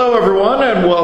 Hello, everyone,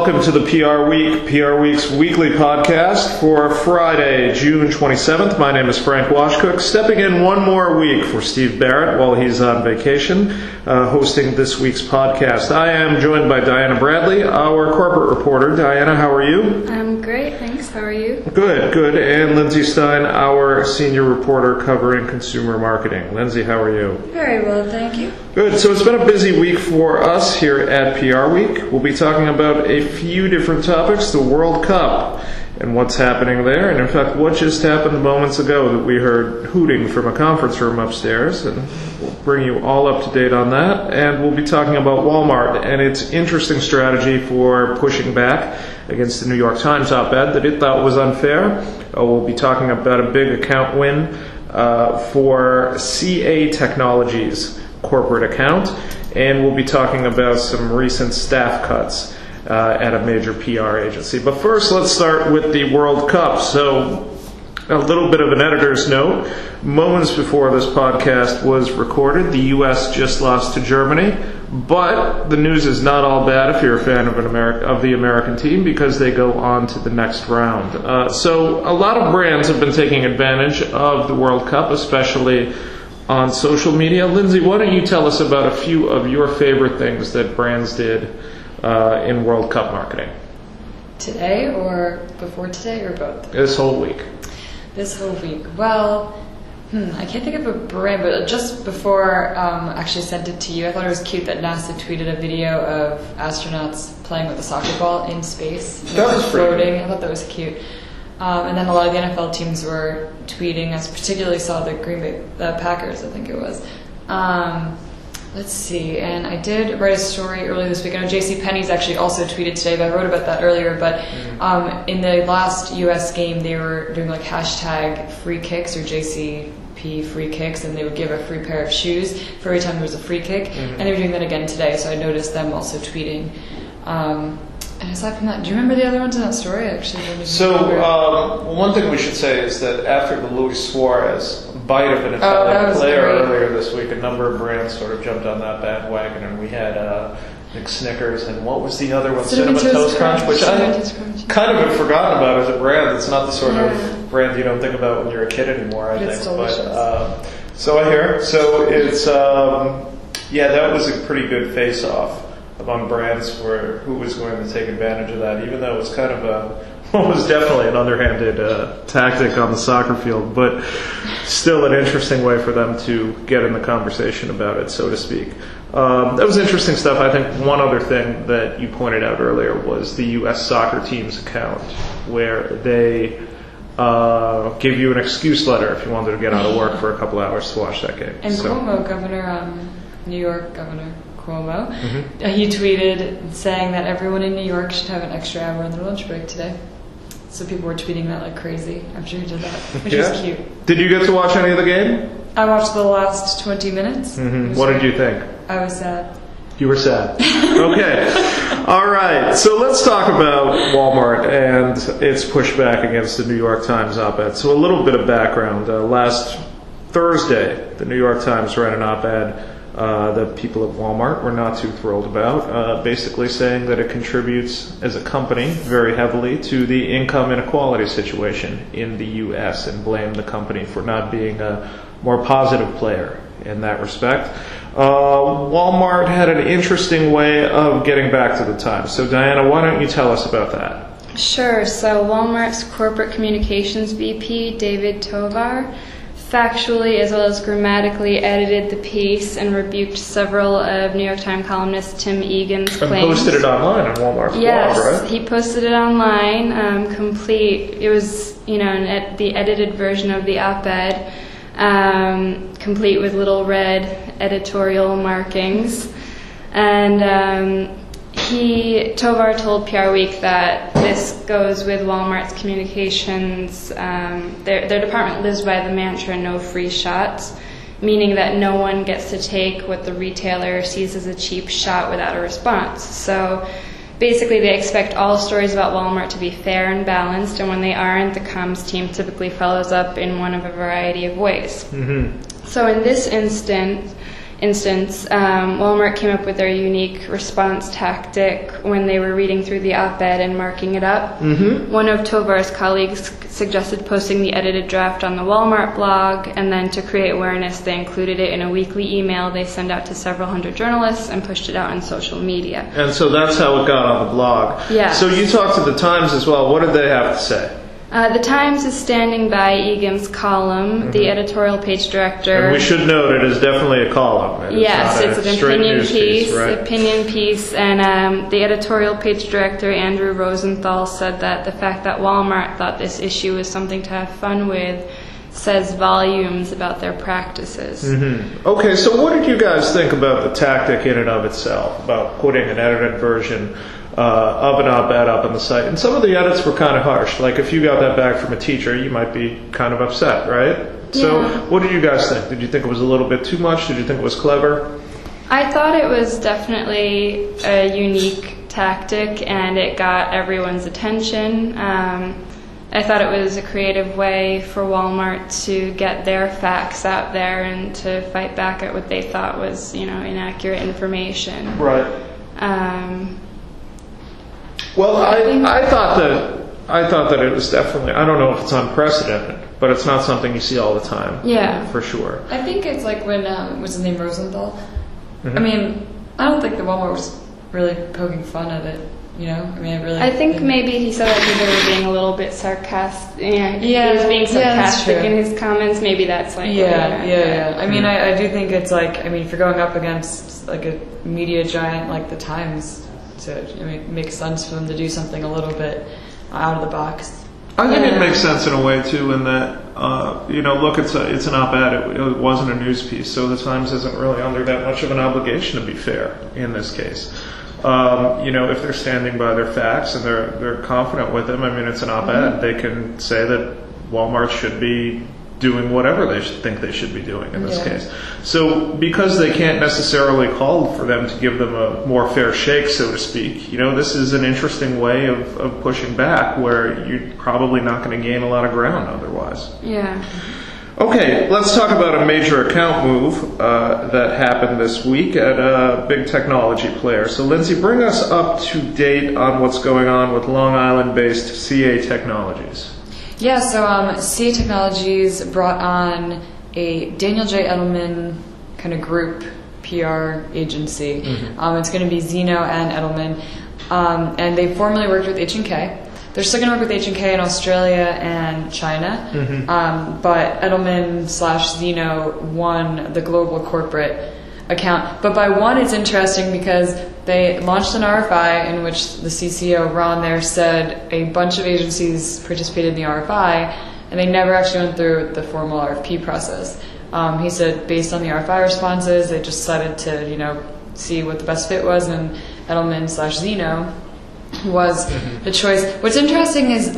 welcome to the PR Week, PR Week's weekly podcast for Friday, June 27th. My name is Frank Washkuhn, stepping in one more week for Steve Barrett while he's on vacation, uh, hosting this week's podcast. I am joined by Diana Bradley, our corporate reporter. Diana, how are you? I'm great, thanks. How are you? Good, good. And Lindsay Stein, our senior reporter covering consumer marketing. Lindsay, how are you? Very well, thank you. Good. So it's been a busy week for us here at PR Week. We'll be talking about a few different topics the World Cup and what's happening there. And in fact, what just happened moments ago that we heard hooting from a conference room upstairs. And we'll bring you all up to date on that. And we'll be talking about Walmart and its interesting strategy for pushing back against the New York Times op ed that it thought was unfair. Uh, we'll be talking about a big account win uh, for CA Technologies corporate account, and we'll be talking about some recent staff cuts uh, at a major PR agency. But first, let's start with the World Cup. So, a little bit of an editor's note. Moments before this podcast was recorded, the U.S. just lost to Germany. But the news is not all bad if you're a fan of an Ameri- of the American team because they go on to the next round. Uh, so a lot of brands have been taking advantage of the World Cup, especially on social media. Lindsay, why don't you tell us about a few of your favorite things that brands did uh, in World Cup marketing Today or before today or both? this whole week? This whole week. Well, hmm, I can't think of a brand, but just before um, I actually sent it to you, I thought it was cute that NASA tweeted a video of astronauts playing with a soccer ball in space. That was pretty floating. I thought that was cute. Um, and then a lot of the NFL teams were tweeting. I particularly saw the Green Bay the Packers, I think it was. Um, let's see. And I did write a story earlier this week. I know J.C. Penney's actually also tweeted today, but I wrote about that earlier. But um, in the last U.S. game, they were doing like hashtag free kicks or JCP free kicks, and they would give a free pair of shoes for every time there was a free kick. And they were doing that again today, so I noticed them also tweeting. Um, and aside from that, do you remember the other ones in that story? Actually So, um, one thing we should say is that after the Luis Suarez bite of an Oh, Italian was player great. earlier this week, a number of brands sort of jumped on that bandwagon, and we had uh, Nick Snickers and what was the other one? Cinnamon Toast Crunch, which Cinnamon I kind of have forgotten about as a brand. It's not the sort Yeah. of brand you don't think about when you're a kid anymore. I But it's think, but um, so I hear. So it's um, yeah, that was a pretty good face-off among brands for who was going to take advantage of that, even though it was kind of a what was definitely an underhanded uh, tactic on the soccer field, but still an interesting way for them to get in the conversation about it, so to speak. Um, that was interesting stuff. I think one other thing that you pointed out earlier was the U.S. soccer team's account, where they uh, gave you an excuse letter if you wanted to get out of work for a couple hours to watch that game. And So- Cuomo, Governor, um, New York Governor Cuomo, Mm-hmm. he tweeted saying that everyone in New York should have an extra hour on their lunch break today. So people were tweeting that like crazy after he did that, which Yeah. was cute. Did you get to watch any of the game? I watched the last 20 minutes. Hmm was What did you think? I was sad. You were sad. okay. All right. So let's talk about Walmart and its pushback against the New York Times op ed. So, a little bit of background. Uh, last Thursday, the New York Times ran an op ed uh, that people at Walmart were not too thrilled about, uh, basically saying that it contributes as a company very heavily to the income inequality situation in the U.S. and blamed the company for not being a more positive player in that respect. Uh, Walmart had an interesting way of getting back to the Times. So, Diana, why don't you tell us about that? Sure. So, Walmart's corporate communications VP, David Tovar, factually as well as grammatically edited the piece and rebuked several of New York Times columnist Tim Egan's And claims. posted it online on Walmart. Yes, blog, right? he posted it online, um, complete. It was, you know, an ed- the edited version of the op-ed, um, complete with little red editorial markings. And um, he, Tovar told PR Week that this goes with Walmart's communications. Um, their, their department lives by the mantra "no free shots." meaning that no one gets to take what the retailer sees as a cheap shot without a response. So basically, they expect all stories about Walmart to be fair and balanced, and when they aren't, the comms team typically follows up in one of a variety of ways. So in this instance, instance, um, Walmart came up with their unique response tactic when they were reading through the op ed and marking it up. Mm-hmm. One of Tovar's colleagues suggested posting the edited draft on the Walmart blog, and then to create awareness, they included it in a weekly email they send out to several hundred journalists and pushed it out on social media. And so that's how it got on the blog. Yeah. So you talked to the Times as well. What did they have to say? Uh, the Times is standing by Egan's column. The editorial page director. Mm-hmm. And we should note it is definitely a column. It Yes, it's an opinion news piece, right? opinion piece, and um, the editorial page director Andrew Rosenthal said that the fact that Walmart thought this issue was something to have fun with says volumes about their practices. Mm-hmm. Okay, so what did you guys think about the tactic in and of itself, about putting an edited version uh, of an op-ed up on the site? And some of the edits were kind of harsh. Like if you got that back from a teacher, you might be kind of upset, right? So Yeah. what did you guys think? Did you think it was a little bit too much? Did you think it was clever? I thought it was definitely a unique tactic and it got everyone's attention. Um, I thought it was a creative way for Walmart to get their facts out there and to fight back at what they thought was, you know, inaccurate information. Right. Um, Well, I, I thought that I thought that it was definitely. I don't know if it's unprecedented, but it's not something you see all the time. Yeah. for sure. I think it's like when um, was his name Rosenthal. Mm-hmm. I mean, I don't think the Walmart was really poking fun at it. You know, I mean, I really. I think maybe he said that people were being a little bit sarcastic. Yeah, he Yeah, was being sarcastic true. in his comments. Maybe that's like what Yeah, meant, yeah, yeah. I mean, I, I do think it's like, I mean, if you're going up against like a media giant like the Times, I mean, it makes sense for them to do something a little bit out of the box. I think it makes sense in a way too, in that uh, you know, look, it's a, it's an op-ed. It, it wasn't a news piece, so the Times isn't really under that much of an obligation to be fair in this case. Um, you know, if they're standing by their facts and they're they're confident with them, I mean, it's an op-ed. They can say that Walmart should be doing whatever they think they should be doing in this Yeah. case. So because they can't necessarily call for them to give them a more fair shake, so to speak, you know, this is an interesting way of, of pushing back where you're probably not going to gain a lot of ground otherwise. Yeah. Okay, let's talk about a major account move uh, that happened this week at a big technology player. So, Lindsay, bring us up to date on what's going on with Long Island based CA Technologies. Yeah, so um, CA Technologies brought on a Daniel J. Edelman kind of group PR agency. Um, it's going to be Zeno and Edelman, um, and they formerly worked with H and K. They're still going to work with H and K in Australia and China, um, but Edelman slash Zeno won the global corporate account. But by one, it's interesting because they launched an RFI in which the CCO Ron there said a bunch of agencies participated in the RFI, and they never actually went through the formal RFP process. Um, he said based on the RFI responses, they just decided to you know see what the best fit was, and Edelman slash Zeno was the choice. What's interesting is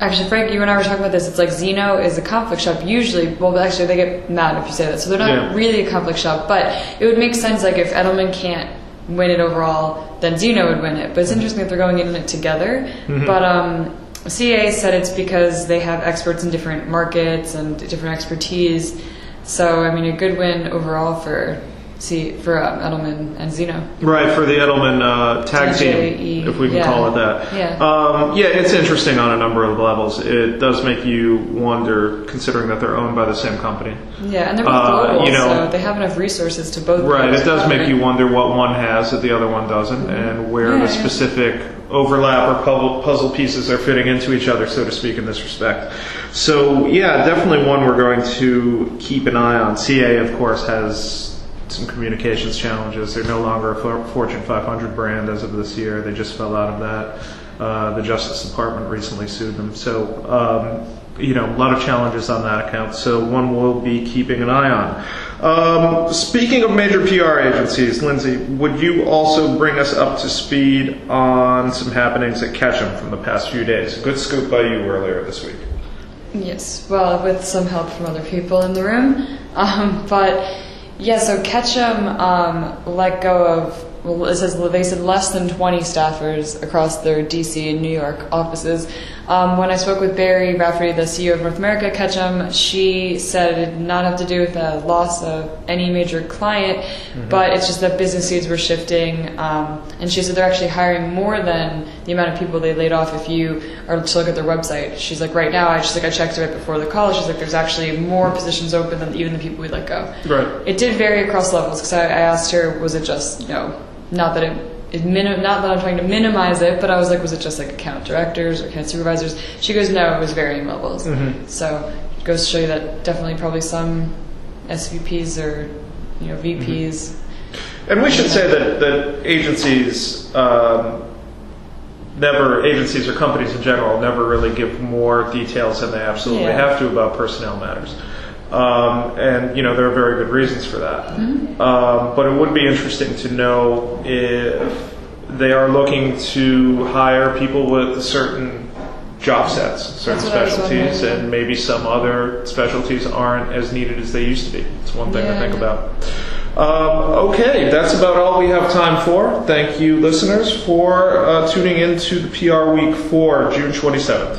Actually, Frank, you and I were talking about this. It's like Zeno is a conflict shop. Usually, well, actually, they get mad if you say that. So they're not Yeah. really a conflict shop. But it would make sense, like if Edelman can't win it overall, then Zeno would win it. But it's interesting that they're going in it together. But um, CA said it's because they have experts in different markets and different expertise. So I mean, a good win overall for C for um, Edelman and Zeno. Right, for the Edelman uh, tag DJE, team, if we can yeah. call it that. Yeah. Um, yeah, it's interesting on a number of levels. It does make you wonder, considering that they're owned by the same company. Yeah, and they're both Uh, global, you know- so they have enough resources to both. Right, it does make you wonder what one has that the other one doesn't, and where Yeah, the specific overlap or puzzle pieces are fitting into each other, so to speak, in this respect. So, yeah, definitely one we're going to keep an eye on. CA, of course, has some communications challenges. They're no longer a Fortune 500 brand as of this year. They just fell out of that. Uh, the Justice Department recently sued them. So, um, you know, a lot of challenges on that account. So, one we'll be keeping an eye on. Um, speaking of major PR agencies, Lindsay, would you also bring us up to speed on some happenings at Ketchum from the past few days? Good scoop by you earlier this week. Yes, well, with some help from other people in the room. Um, but yeah, so Ketchum um, let go of. Well, it says they said less than 20 staffers across their DC and New York offices. Um, when I spoke with Barri Rafferty, the CEO of North America Ketchum, she said it did not have to do with the loss of any major client, but it's just that business needs were shifting. Um, and she said they're actually hiring more than the amount of people they laid off. If you are to look at their website, she's like, right now, I just like I checked it right before the call. She's like, there's actually more positions open than even the people we let go. Right. It did vary across levels because I, I asked her, was it just you know, not that it, it minim, not that I'm trying to minimize it, but I was like, was it just like account directors or account supervisors? She goes, no, it was varying levels. So it goes to show you that definitely probably some SVPs or you know VPs. And we should say that, that agencies um, never, agencies or companies in general, never really give more details than they absolutely Yeah. have to about personnel matters. Um, and, you know, there are very good reasons for that. Um, but it would be interesting to know if they are looking to hire people with certain job sets, certain That's what I was specialties, and maybe some other specialties aren't as needed as they used to be. It's one thing to Yeah. think about. Um, okay, that's about all we have time for. Thank you, listeners, for uh, tuning in to the PR Week for June 27th.